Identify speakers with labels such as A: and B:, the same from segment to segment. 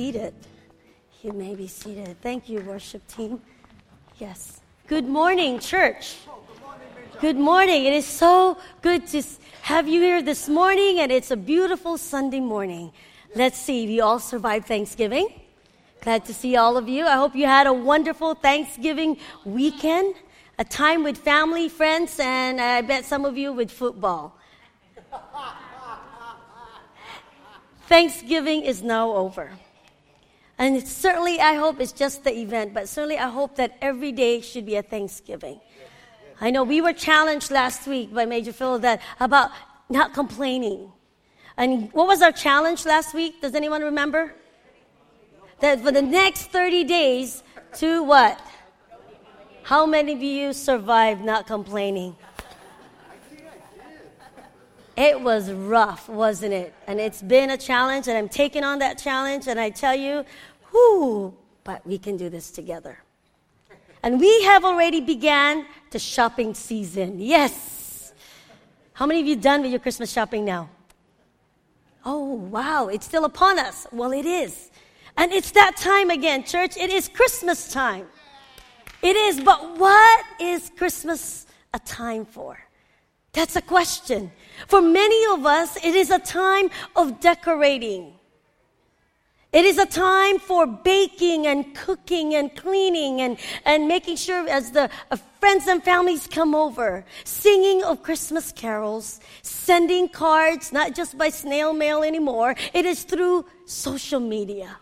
A: seated. You may be seated. Thank you, worship team. Yes. Good morning, church. Good morning. It is so good to have you here this morning, and it's a beautiful Sunday morning. Let's see, we all survived Thanksgiving. Glad to see all of you. I hope you had a wonderful Thanksgiving weekend, a time with family, friends, and I bet some of you with football. Thanksgiving is now over. And certainly, I hope it's just the event, but certainly, I hope that every day should be a Thanksgiving. I know we were challenged last week by Major Phil that about not complaining. And what was our challenge last week? Does anyone remember? That for the next 30 days, to what? How many of you survived not complaining? It was rough, wasn't it? And it's been a challenge, and I'm taking on that challenge, and I tell you, whoo, but we can do this together. And we have already began the shopping season. Yes. How many of you done with your Christmas shopping now? Oh, wow, it's still upon us. Well, it is. And it's that time again, church. It is Christmas time. It is, but what is Christmas a time for? That's a question. For many of us, it is a time of decorating. It is a time for baking and cooking and cleaning and, and making sure as the uh, friends and families come over, singing of Christmas carols, sending cards, not just by snail mail anymore, it is through social media.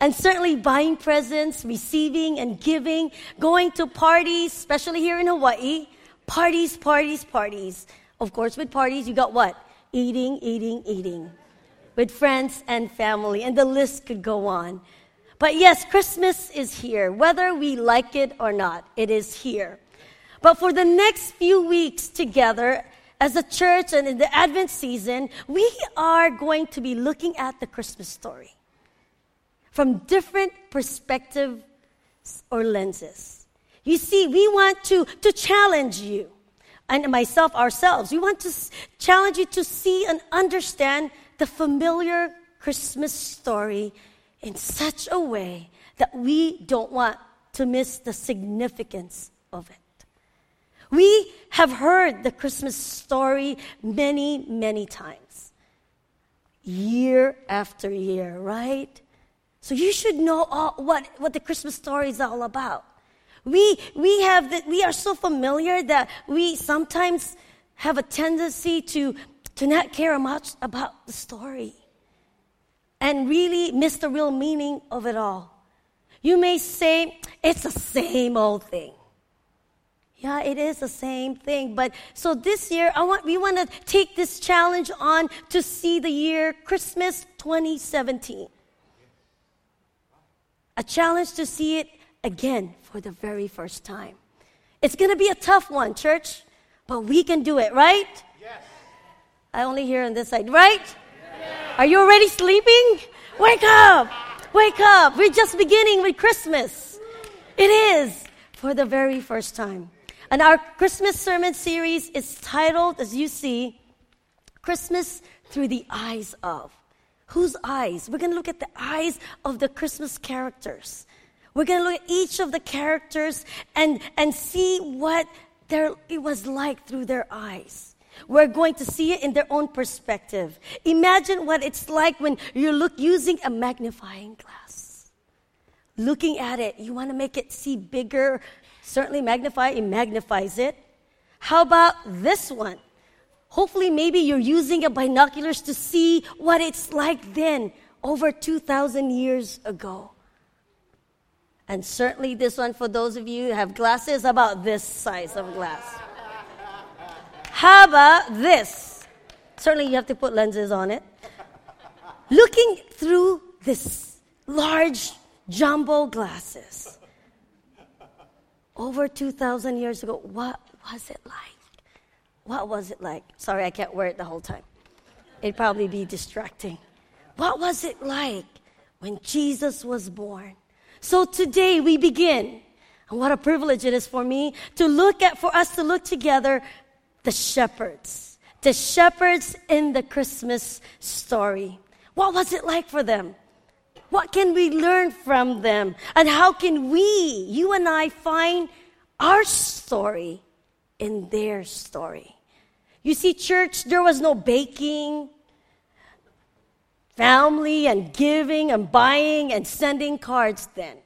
A: And certainly buying presents, receiving and giving, going to parties, especially here in Hawaii, Parties, parties, parties. Of course, with parties, you got what? Eating, eating, eating. With friends and family, and the list could go on. But yes, Christmas is here. Whether we like it or not, it is here. But for the next few weeks together, as a church and in the Advent season, we are going to be looking at the Christmas story from different perspectives or lenses. You see, we want to, to challenge you and myself, ourselves. We want to challenge you to see and understand the familiar Christmas story in such a way that we don't want to miss the significance of it. We have heard the Christmas story many, many times, year after year, right? So you should know all, what, what the Christmas story is all about. We, we, have the, we are so familiar that we sometimes have a tendency to, to not care much about the story and really miss the real meaning of it all. You may say, it's the same old thing. Yeah, it is the same thing. But so this year, I want, we want to take this challenge on to see the year Christmas 2017. A challenge to see it again for the very first time. It's going to be a tough one, church, but we can do it, right? I only hear on this side, right? Yes. Are you already sleeping? Wake up! Wake up! We're just beginning with Christmas. It is for the very first time. And our Christmas sermon series is titled, as you see, Christmas Through the Eyes of. Whose eyes? We're going to look at the eyes of the Christmas characters. We're going to look at each of the characters and, and see what their, it was like through their eyes. We're going to see it in their own perspective. Imagine what it's like when you're look, using a magnifying glass. Looking at it, you want to make it see bigger, certainly magnify, it magnifies it. How about this one? Hopefully, maybe you're using a binoculars to see what it's like then, over 2,000 years ago. And certainly this one for those of you who have glasses about this size of glass. How about this? Certainly you have to put lenses on it. Looking through this large jumbo glasses. Over 2,000 years ago, what was it like? What was it like? Sorry, I can't wear it the whole time. It'd probably be distracting. What was it like when Jesus was born? So today we begin. And what a privilege it is for me to look at, for us to look together, the shepherds. The shepherds in the Christmas story. What was it like for them? What can we learn from them? And how can we, you and I, find our story in their story? You see, church, there was no baking, family, and giving, and buying, and sending cards then.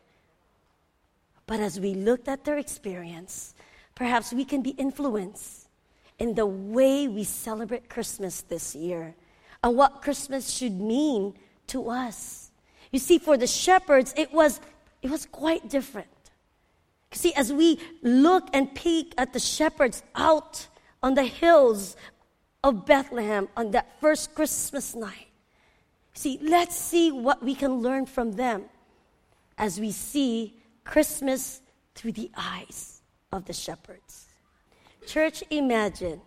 A: But as we looked at their experience, perhaps we can be influenced in the way we celebrate Christmas this year and what Christmas should mean to us. You see, for the shepherds, it was, it was quite different. You see, as we look and peek at the shepherds out on the hills of Bethlehem on that first Christmas night, see, let's see what we can learn from them as we see Christmas through the eyes of the shepherds. Church, imagine.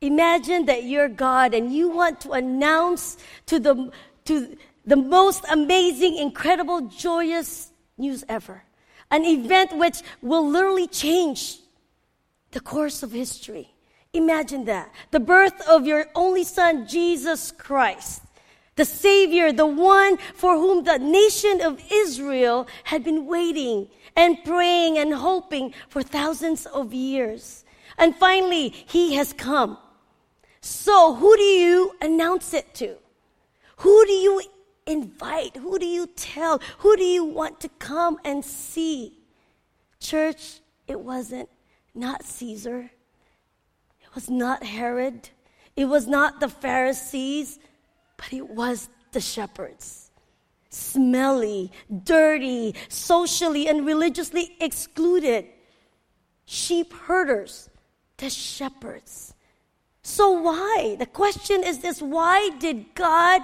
A: Imagine that you're God and you want to announce to the, to the most amazing, incredible, joyous news ever. An event which will literally change the course of history. Imagine that. The birth of your only son, Jesus Christ the Savior, the one for whom the nation of Israel had been waiting and praying and hoping for thousands of years. And finally, He has come. So, who do you announce it to? Who do you invite? Who do you tell? Who do you want to come and see? Church, it wasn't not Caesar. It was not Herod. It was not the Pharisees but it was the shepherds. Smelly, dirty, socially and religiously excluded. Sheep herders, the shepherds. So, why? The question is this why did God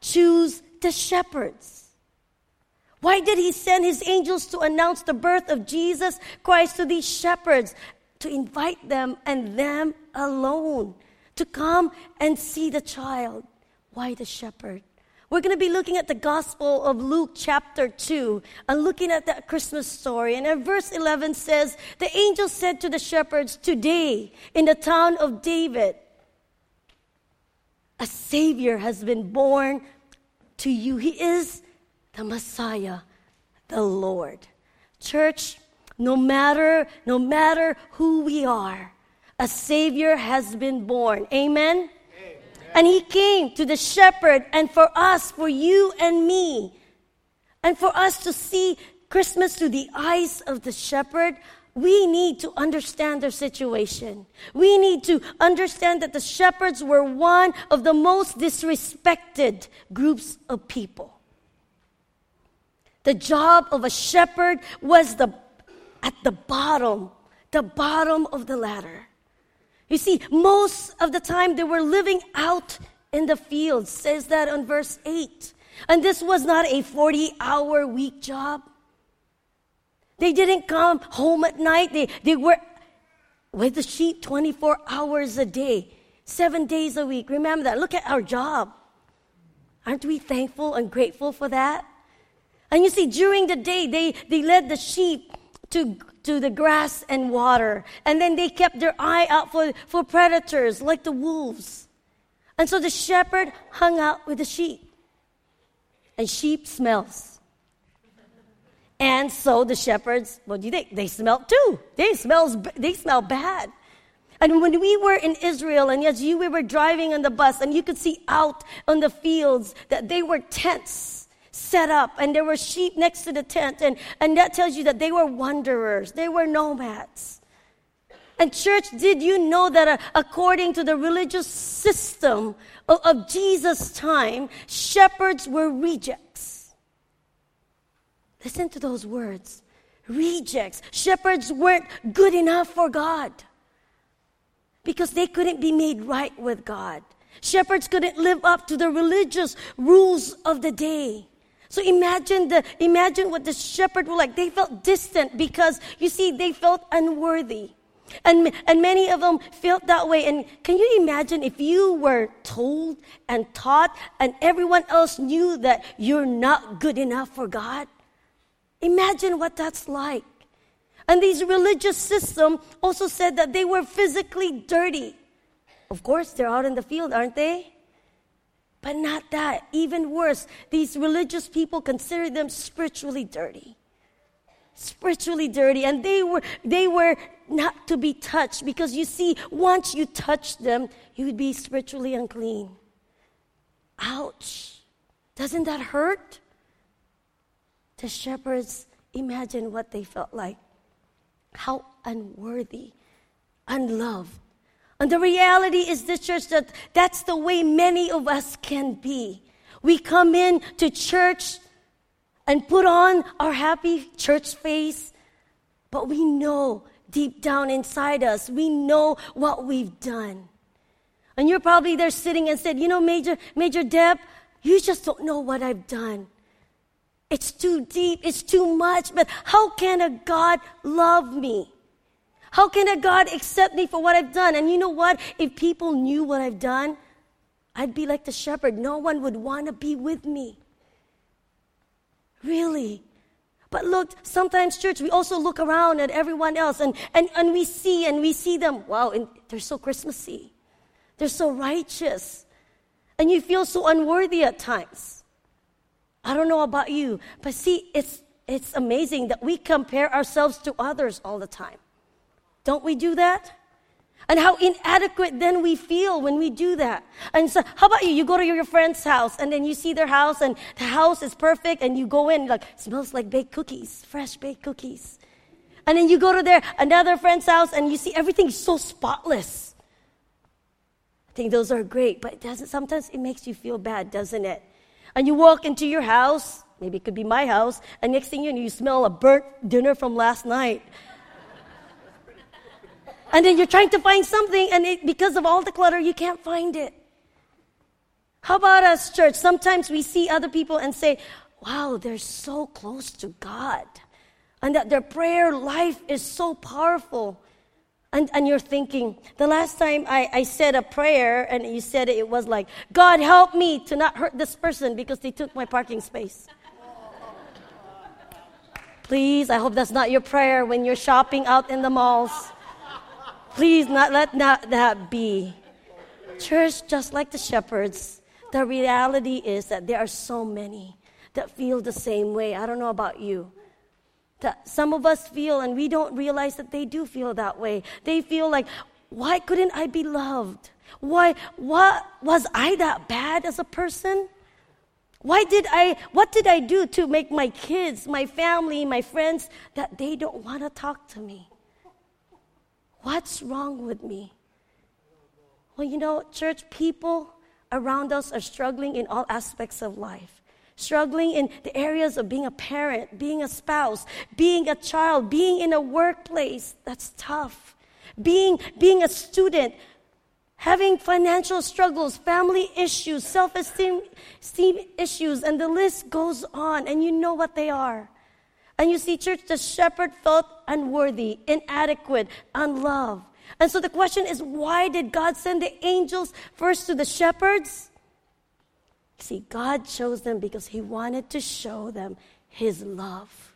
A: choose the shepherds? Why did he send his angels to announce the birth of Jesus Christ to these shepherds? To invite them and them alone to come and see the child. Why the shepherd? We're going to be looking at the Gospel of Luke, chapter 2, and looking at that Christmas story. And in verse 11 says, The angel said to the shepherds, Today, in the town of David, a Savior has been born to you. He is the Messiah, the Lord. Church, no matter, no matter who we are, a Savior has been born. Amen? And he came to the shepherd and for us, for you and me. And for us to see Christmas through the eyes of the shepherd, we need to understand their situation. We need to understand that the shepherds were one of the most disrespected groups of people. The job of a shepherd was the, at the bottom, the bottom of the ladder. You see, most of the time they were living out in the fields, says that on verse 8. And this was not a 40 hour week job. They didn't come home at night. They, they were with the sheep 24 hours a day, seven days a week. Remember that. Look at our job. Aren't we thankful and grateful for that? And you see, during the day, they, they led the sheep to to the grass and water. And then they kept their eye out for, for predators like the wolves. And so the shepherd hung out with the sheep. And sheep smells. And so the shepherds, what do you think? They smell too. They smells they smell bad. And when we were in Israel, and as you we were driving on the bus, and you could see out on the fields that they were tents set up and there were sheep next to the tent. And, and that tells you that they were wanderers, they were nomads. And, church, did you know that uh, according to the religious system of, of Jesus' time, shepherds were rejects? Listen to those words rejects. Shepherds weren't good enough for God because they couldn't be made right with God. Shepherds couldn't live up to the religious rules of the day. So imagine the imagine what the shepherd were like. They felt distant because you see they felt unworthy. And, and many of them felt that way. And can you imagine if you were told and taught and everyone else knew that you're not good enough for God? Imagine what that's like. And these religious system also said that they were physically dirty. Of course, they're out in the field, aren't they? But not that. Even worse, these religious people consider them spiritually dirty. Spiritually dirty. And they were, they were not to be touched because you see, once you touch them, you would be spiritually unclean. Ouch. Doesn't that hurt? The shepherds, imagine what they felt like. How unworthy, unloved. And the reality is this church that that's the way many of us can be. We come in to church and put on our happy church face, but we know deep down inside us, we know what we've done. And you're probably there sitting and said, you know, Major, Major Deb, you just don't know what I've done. It's too deep, it's too much, but how can a God love me? How can a God accept me for what I've done? And you know what? If people knew what I've done, I'd be like the shepherd. No one would want to be with me. Really. But look, sometimes, church, we also look around at everyone else and, and, and we see and we see them, wow, and they're so Christmassy. They're so righteous. And you feel so unworthy at times. I don't know about you, but see, it's, it's amazing that we compare ourselves to others all the time. Don't we do that? And how inadequate then we feel when we do that. And so, how about you? You go to your friend's house and then you see their house and the house is perfect and you go in like smells like baked cookies, fresh baked cookies. And then you go to their another friend's house and you see everything so spotless. I think those are great, but it doesn't sometimes it makes you feel bad, doesn't it? And you walk into your house, maybe it could be my house, and next thing you know, you smell a burnt dinner from last night. And then you're trying to find something, and it, because of all the clutter, you can't find it. How about us, church? Sometimes we see other people and say, wow, they're so close to God. And that their prayer life is so powerful. And, and you're thinking, the last time I, I said a prayer and you said it, it was like, God help me to not hurt this person because they took my parking space. Please, I hope that's not your prayer when you're shopping out in the malls. Please not let not that be. Church, just like the shepherds, the reality is that there are so many that feel the same way. I don't know about you. That some of us feel, and we don't realize that they do feel that way. They feel like, why couldn't I be loved? Why, what was I that bad as a person? Why did I, what did I do to make my kids, my family, my friends, that they don't want to talk to me? What's wrong with me? Well, you know, church people around us are struggling in all aspects of life. Struggling in the areas of being a parent, being a spouse, being a child, being in a workplace. That's tough. Being, being a student, having financial struggles, family issues, self esteem issues, and the list goes on, and you know what they are. And you see, church, the shepherd felt unworthy, inadequate, unloved. And so the question is why did God send the angels first to the shepherds? See, God chose them because He wanted to show them His love.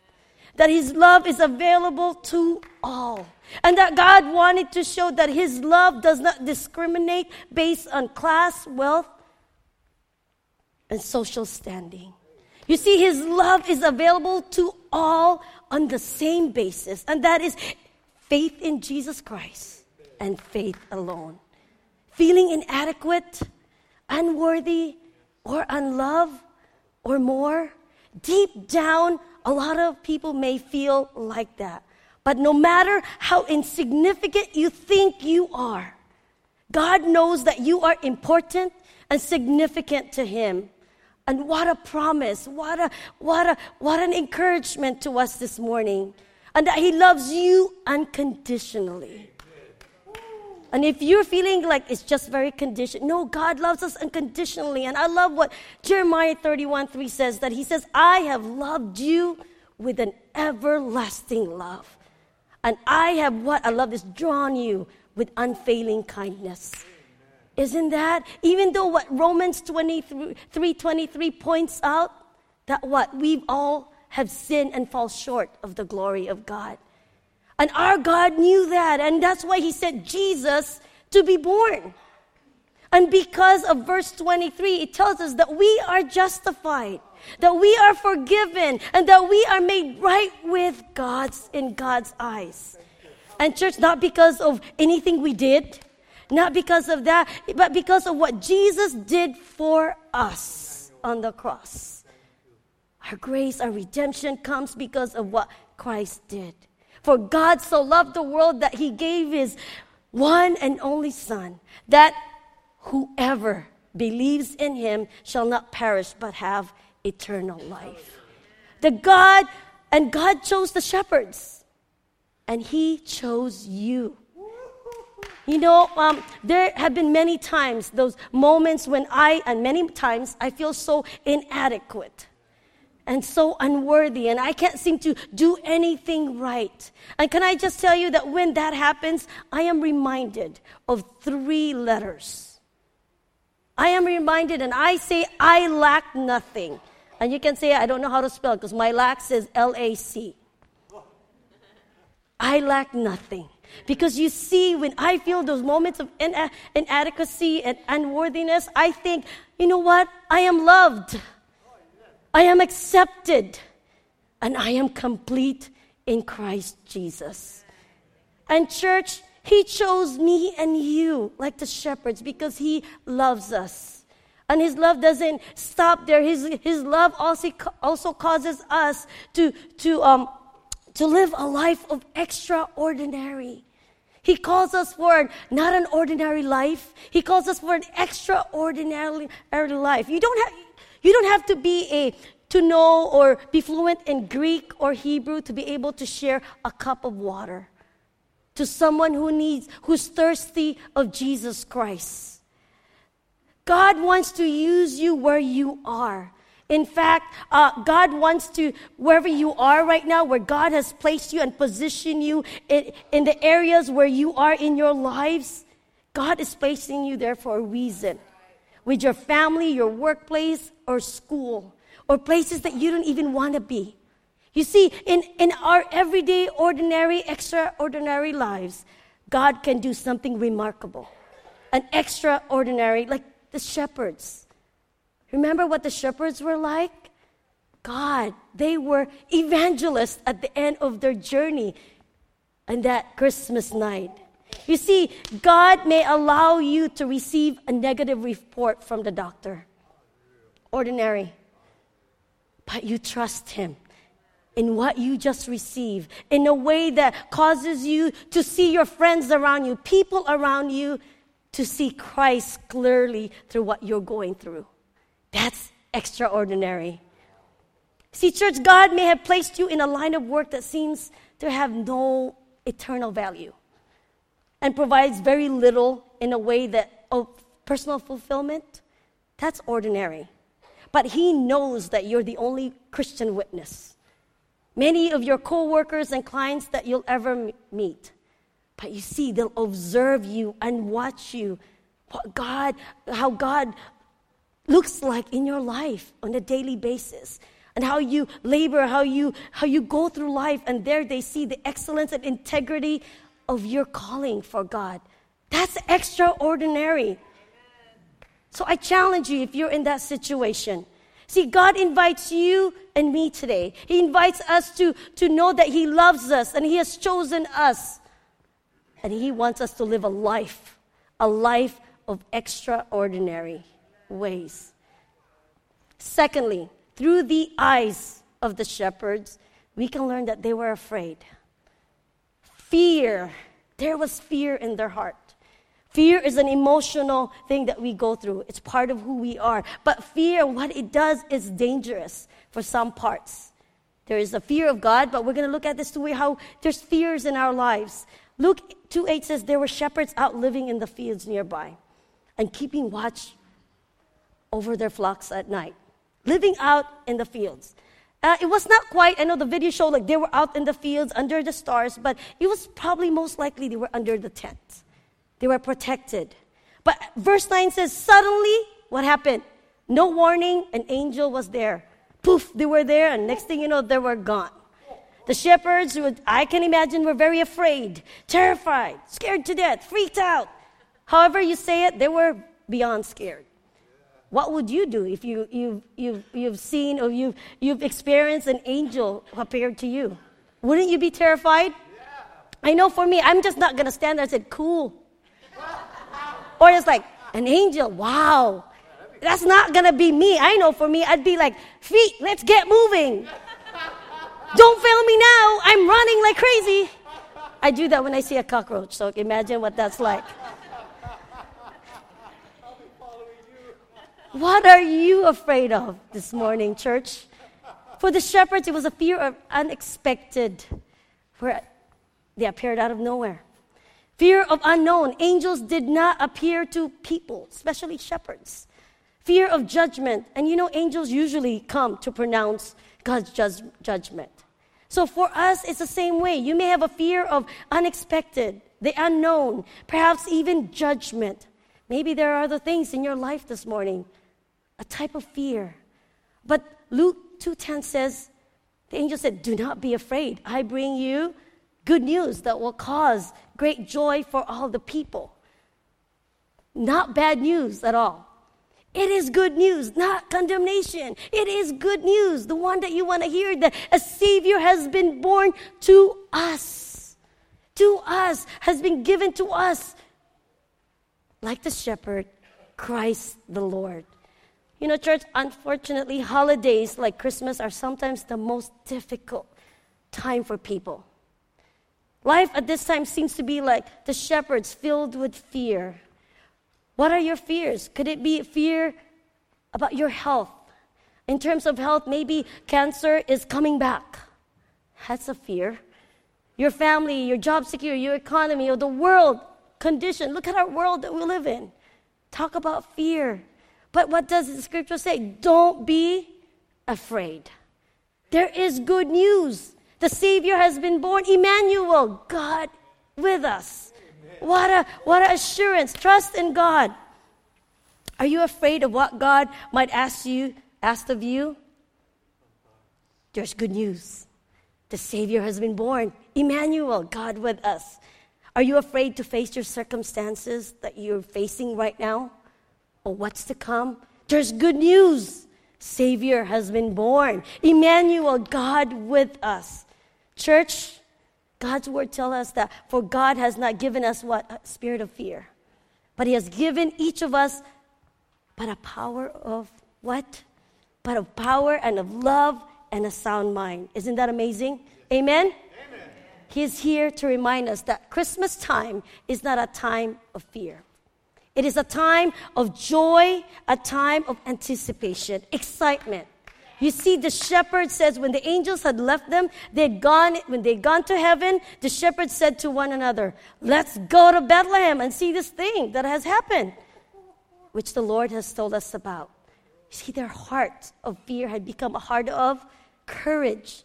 A: That His love is available to all. And that God wanted to show that His love does not discriminate based on class, wealth, and social standing. You see, His love is available to all on the same basis, and that is faith in Jesus Christ and faith alone. Feeling inadequate, unworthy, or unloved, or more, deep down, a lot of people may feel like that. But no matter how insignificant you think you are, God knows that you are important and significant to Him. And what a promise. What a, what a, what an encouragement to us this morning. And that He loves you unconditionally. And if you're feeling like it's just very conditional, no, God loves us unconditionally. And I love what Jeremiah 31 3 says that He says, I have loved you with an everlasting love. And I have what? I love this, drawn you with unfailing kindness. Isn't that? Even though what Romans 23 23 points out that what? We all have sinned and fall short of the glory of God. And our God knew that, and that's why He sent Jesus to be born. And because of verse 23, it tells us that we are justified, that we are forgiven, and that we are made right with God's in God's eyes. And church, not because of anything we did, not because of that, but because of what Jesus did for us on the cross. Our grace, our redemption comes because of what Christ did. For God so loved the world that he gave his one and only Son, that whoever believes in him shall not perish but have eternal life. The God, and God chose the shepherds, and he chose you. You know, um, there have been many times, those moments when I, and many times, I feel so inadequate and so unworthy, and I can't seem to do anything right. And can I just tell you that when that happens, I am reminded of three letters. I am reminded, and I say, I lack nothing. And you can say, I don't know how to spell because my lack says L A C. I lack nothing. Because you see, when I feel those moments of inadequacy and unworthiness, I think, you know what? I am loved. I am accepted. And I am complete in Christ Jesus. And, church, He chose me and you like the shepherds because He loves us. And His love doesn't stop there. His, his love also, also causes us to, to, um, to live a life of extraordinary. He calls us for not an ordinary life. He calls us for an extraordinary life. You don't have, you don't have to be a to know or be fluent in Greek or Hebrew to be able to share a cup of water to someone who needs who's thirsty of Jesus Christ. God wants to use you where you are. In fact, uh, God wants to, wherever you are right now, where God has placed you and positioned you in, in the areas where you are in your lives, God is placing you there for a reason. With your family, your workplace, or school, or places that you don't even want to be. You see, in, in our everyday, ordinary, extraordinary lives, God can do something remarkable an extraordinary, like the shepherds. Remember what the shepherds were like? God, they were evangelists at the end of their journey on that Christmas night. You see, God may allow you to receive a negative report from the doctor. Ordinary. But you trust Him in what you just received in a way that causes you to see your friends around you, people around you, to see Christ clearly through what you're going through. That's extraordinary. See, church, God may have placed you in a line of work that seems to have no eternal value and provides very little in a way that of personal fulfillment. That's ordinary. But He knows that you're the only Christian witness. Many of your coworkers and clients that you'll ever meet. But you see, they'll observe you and watch you. What God, how God looks like in your life on a daily basis and how you labor how you how you go through life and there they see the excellence and integrity of your calling for god. That's extraordinary. So i challenge you if you're in that situation. See god invites you and me today. He invites us to to know that he loves us and he has chosen us. And he wants us to live a life a life of extraordinary ways. Secondly, through the eyes of the shepherds, we can learn that they were afraid. Fear, there was fear in their heart. Fear is an emotional thing that we go through. It's part of who we are. But fear, what it does, is dangerous for some parts. There is a fear of God, but we're going to look at this to how there's fears in our lives. Luke 2 8 says there were shepherds out living in the fields nearby and keeping watch over their flocks at night, living out in the fields. Uh, it was not quite, I know the video showed like they were out in the fields under the stars, but it was probably most likely they were under the tent. They were protected. But verse 9 says, Suddenly, what happened? No warning, an angel was there. Poof, they were there, and next thing you know, they were gone. The shepherds, I can imagine, were very afraid, terrified, scared to death, freaked out. However, you say it, they were beyond scared. What would you do if you, you've, you've, you've seen or you've, you've experienced an angel appear to you? Wouldn't you be terrified? I know for me, I'm just not going to stand there and say, cool. or it's like, an angel, wow. That's not going to be me. I know for me, I'd be like, feet, let's get moving. Don't fail me now. I'm running like crazy. I do that when I see a cockroach, so imagine what that's like. What are you afraid of this morning, church? For the shepherds, it was a fear of unexpected, where they appeared out of nowhere. Fear of unknown. Angels did not appear to people, especially shepherds. Fear of judgment. And you know, angels usually come to pronounce God's judgment. So for us, it's the same way. You may have a fear of unexpected, the unknown, perhaps even judgment. Maybe there are other things in your life this morning a type of fear. But Luke 2:10 says, the angel said, "Do not be afraid. I bring you good news that will cause great joy for all the people." Not bad news at all. It is good news, not condemnation. It is good news, the one that you want to hear that a Savior has been born to us. To us, has been given to us. Like the shepherd, Christ the Lord. You know, church, unfortunately, holidays like Christmas are sometimes the most difficult time for people. Life at this time seems to be like the shepherds filled with fear. What are your fears? Could it be fear about your health? In terms of health, maybe cancer is coming back. That's a fear. Your family, your job security, your economy, or the world condition. Look at our world that we live in. Talk about fear. But what does the scripture say? Don't be afraid. There is good news. The Savior has been born, Emmanuel, God with us. What a what an assurance. Trust in God. Are you afraid of what God might ask you, ask of you? There's good news. The Savior has been born. Emmanuel, God with us. Are you afraid to face your circumstances that you're facing right now? Or what's to come, there's good news. Savior has been born. Emmanuel, God with us. Church, God's word tells us that for God has not given us what? A spirit of fear. But He has given each of us but a power of what? But of power and of love and a sound mind. Isn't that amazing? Amen? Amen. He is here to remind us that Christmas time is not a time of fear. It is a time of joy, a time of anticipation, excitement. You see, the shepherd says when the angels had left them, they'd gone, when they'd gone to heaven, the shepherds said to one another, Let's go to Bethlehem and see this thing that has happened, which the Lord has told us about. You see, their heart of fear had become a heart of courage.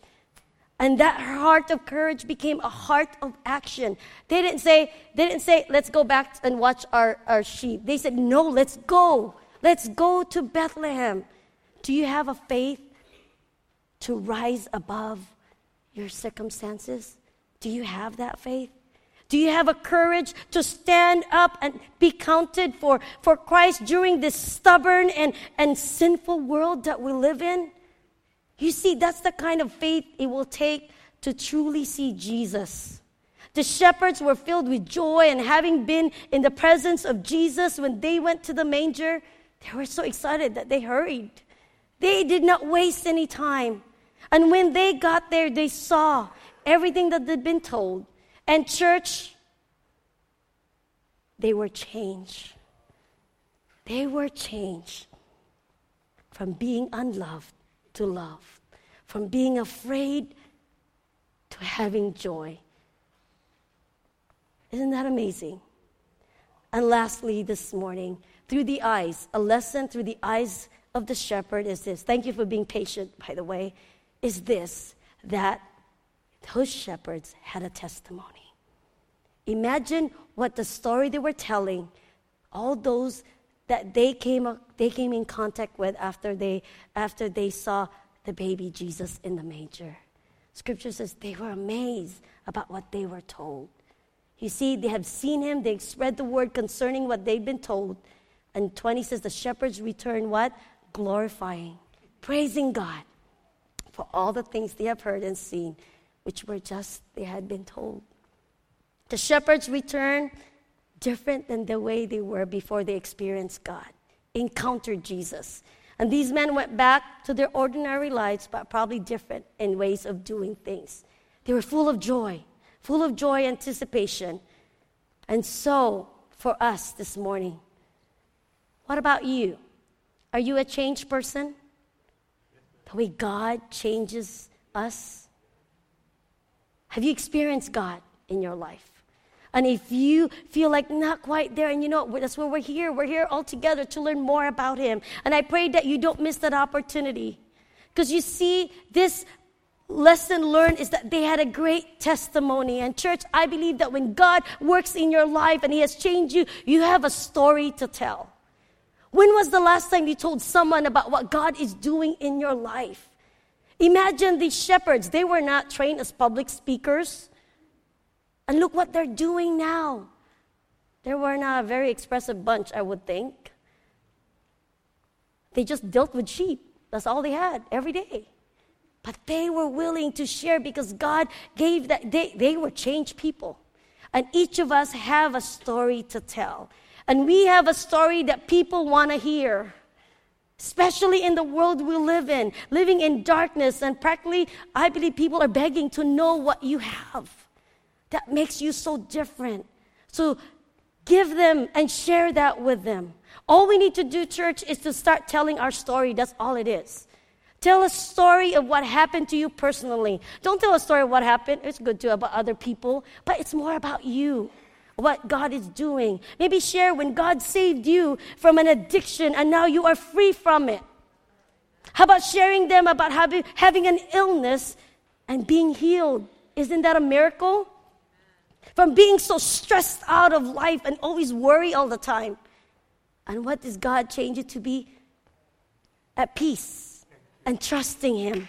A: And that heart of courage became a heart of action. They didn't say, they didn't say, let's go back and watch our, our sheep. They said, no, let's go. Let's go to Bethlehem. Do you have a faith to rise above your circumstances? Do you have that faith? Do you have a courage to stand up and be counted for, for Christ during this stubborn and, and sinful world that we live in? You see, that's the kind of faith it will take to truly see Jesus. The shepherds were filled with joy, and having been in the presence of Jesus when they went to the manger, they were so excited that they hurried. They did not waste any time. And when they got there, they saw everything that they'd been told. And, church, they were changed. They were changed from being unloved to love, from being afraid to having joy. Isn't that amazing? And lastly, this morning, through the eyes, a lesson through the eyes of the shepherd is this. Thank you for being patient, by the way. Is this that those shepherds had a testimony. Imagine what the story they were telling, all those that they came, they came in contact with after they, after they saw the baby Jesus in the manger. Scripture says they were amazed about what they were told. You see, they have seen him, they spread the word concerning what they've been told. And 20 says, the shepherds return what? Glorifying, praising God for all the things they have heard and seen, which were just they had been told. The shepherds returned different than the way they were before they experienced God, encountered Jesus. And these men went back to their ordinary lives, but probably different in ways of doing things. They were full of joy, full of joy, anticipation. And so, for us this morning, what about you? Are you a changed person? The way God changes us? Have you experienced God in your life? And if you feel like not quite there, and you know, that's where we're here. We're here all together to learn more about Him. And I pray that you don't miss that opportunity. Because you see, this lesson learned is that they had a great testimony. And, church, I believe that when God works in your life and He has changed you, you have a story to tell. When was the last time you told someone about what God is doing in your life? Imagine these shepherds. They were not trained as public speakers. And look what they're doing now. They were not a very expressive bunch, I would think. They just dealt with sheep. That's all they had every day. But they were willing to share because God gave that, they, they were changed people. And each of us have a story to tell. And we have a story that people want to hear, especially in the world we live in, living in darkness. And practically, I believe people are begging to know what you have that makes you so different. So give them and share that with them. All we need to do, church, is to start telling our story. That's all it is. Tell a story of what happened to you personally. Don't tell a story of what happened. It's good to about other people, but it's more about you, what God is doing. Maybe share when God saved you from an addiction and now you are free from it. How about sharing them about having, having an illness and being healed? Isn't that a miracle? From being so stressed out of life and always worry all the time. And what does God change it to be? At peace and trusting Him.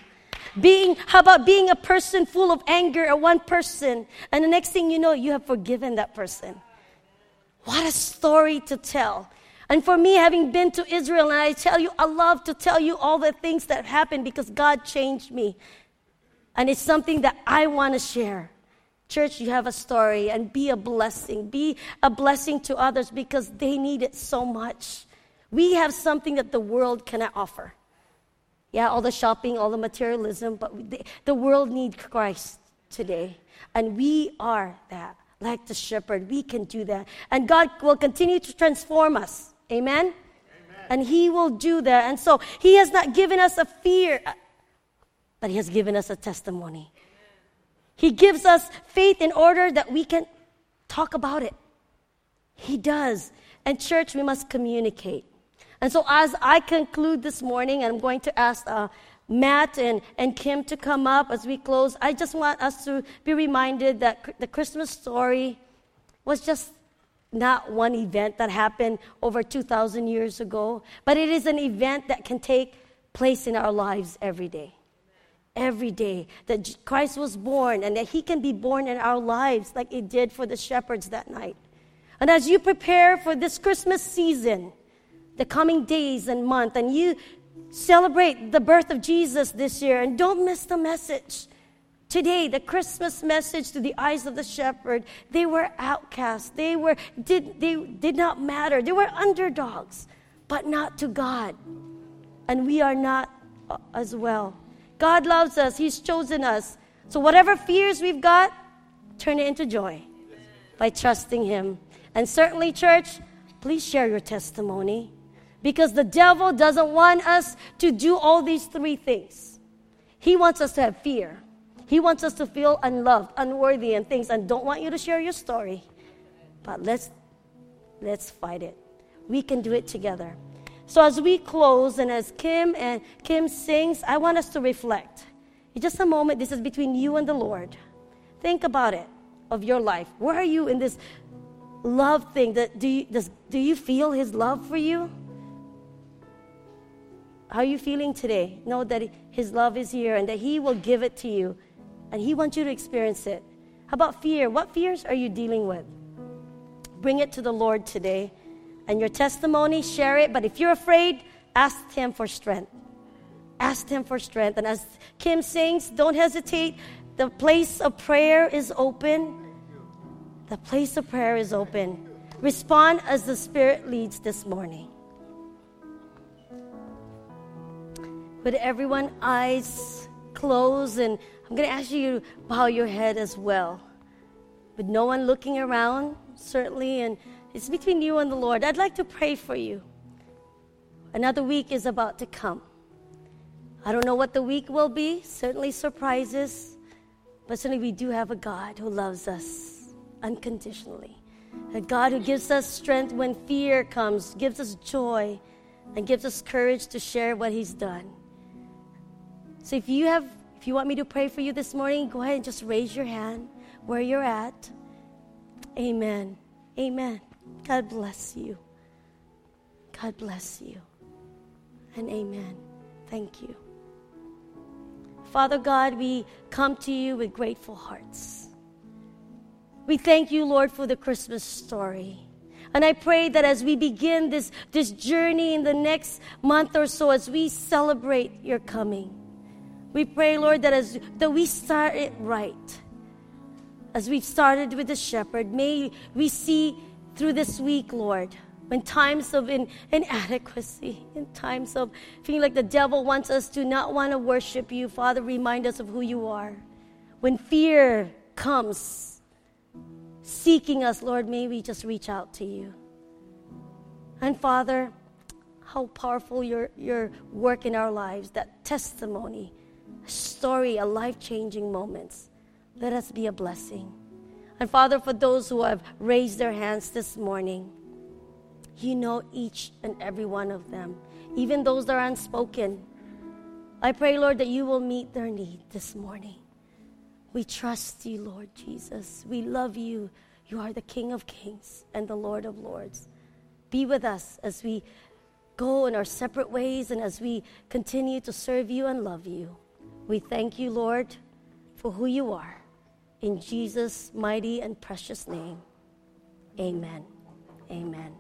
A: Being, how about being a person full of anger at one person, and the next thing you know, you have forgiven that person? What a story to tell. And for me, having been to Israel, and I tell you, I love to tell you all the things that happened because God changed me. And it's something that I want to share. Church, you have a story and be a blessing. Be a blessing to others because they need it so much. We have something that the world cannot offer. Yeah, all the shopping, all the materialism, but the world needs Christ today. And we are that. Like the shepherd, we can do that. And God will continue to transform us. Amen? Amen? And He will do that. And so He has not given us a fear, but He has given us a testimony. He gives us faith in order that we can talk about it. He does. And, church, we must communicate. And so, as I conclude this morning, and I'm going to ask uh, Matt and, and Kim to come up as we close. I just want us to be reminded that the Christmas story was just not one event that happened over 2,000 years ago, but it is an event that can take place in our lives every day every day that Christ was born and that He can be born in our lives like He did for the shepherds that night. And as you prepare for this Christmas season, the coming days and month, and you celebrate the birth of Jesus this year, and don't miss the message. Today, the Christmas message to the eyes of the shepherd, they were outcasts. They, were, did, they did not matter. They were underdogs, but not to God. And we are not uh, as well. God loves us, He's chosen us. So, whatever fears we've got, turn it into joy by trusting Him. And certainly, church, please share your testimony because the devil doesn't want us to do all these three things. He wants us to have fear. He wants us to feel unloved, unworthy, and things, and don't want you to share your story. But let's let's fight it. We can do it together. So as we close and as Kim and Kim sings, I want us to reflect. In just a moment, this is between you and the Lord. Think about it of your life. Where are you in this love thing? That do you, does, do you feel His love for you? How are you feeling today? Know that His love is here and that He will give it to you, and He wants you to experience it. How about fear? What fears are you dealing with? Bring it to the Lord today. And your testimony, share it. But if you're afraid, ask Him for strength. Ask Him for strength. And as Kim sings, don't hesitate. The place of prayer is open. The place of prayer is open. Respond as the Spirit leads this morning. With everyone eyes closed, and I'm going to ask you to bow your head as well. With no one looking around, certainly, and it's between you and the Lord. I'd like to pray for you. Another week is about to come. I don't know what the week will be, certainly surprises, but certainly we do have a God who loves us unconditionally. A God who gives us strength when fear comes, gives us joy, and gives us courage to share what He's done. So if you have if you want me to pray for you this morning, go ahead and just raise your hand where you're at. Amen. Amen. God bless you. God bless you. And amen. Thank you. Father God, we come to you with grateful hearts. We thank you, Lord, for the Christmas story. And I pray that as we begin this, this journey in the next month or so, as we celebrate your coming, we pray, Lord, that as that we start it right, as we've started with the shepherd, may we see through this week, Lord, when times of in, inadequacy, in times of feeling like the devil wants us to not want to worship you, Father, remind us of who you are. When fear comes seeking us, Lord, may we just reach out to you. And Father, how powerful your, your work in our lives, that testimony a story, a life changing moments. Let us be a blessing. And Father, for those who have raised their hands this morning, you know each and every one of them, even those that are unspoken. I pray, Lord, that you will meet their need this morning. We trust you, Lord Jesus. We love you. You are the King of kings and the Lord of lords. Be with us as we go in our separate ways and as we continue to serve you and love you. We thank you, Lord, for who you are. In Jesus' mighty and precious name, amen. Amen.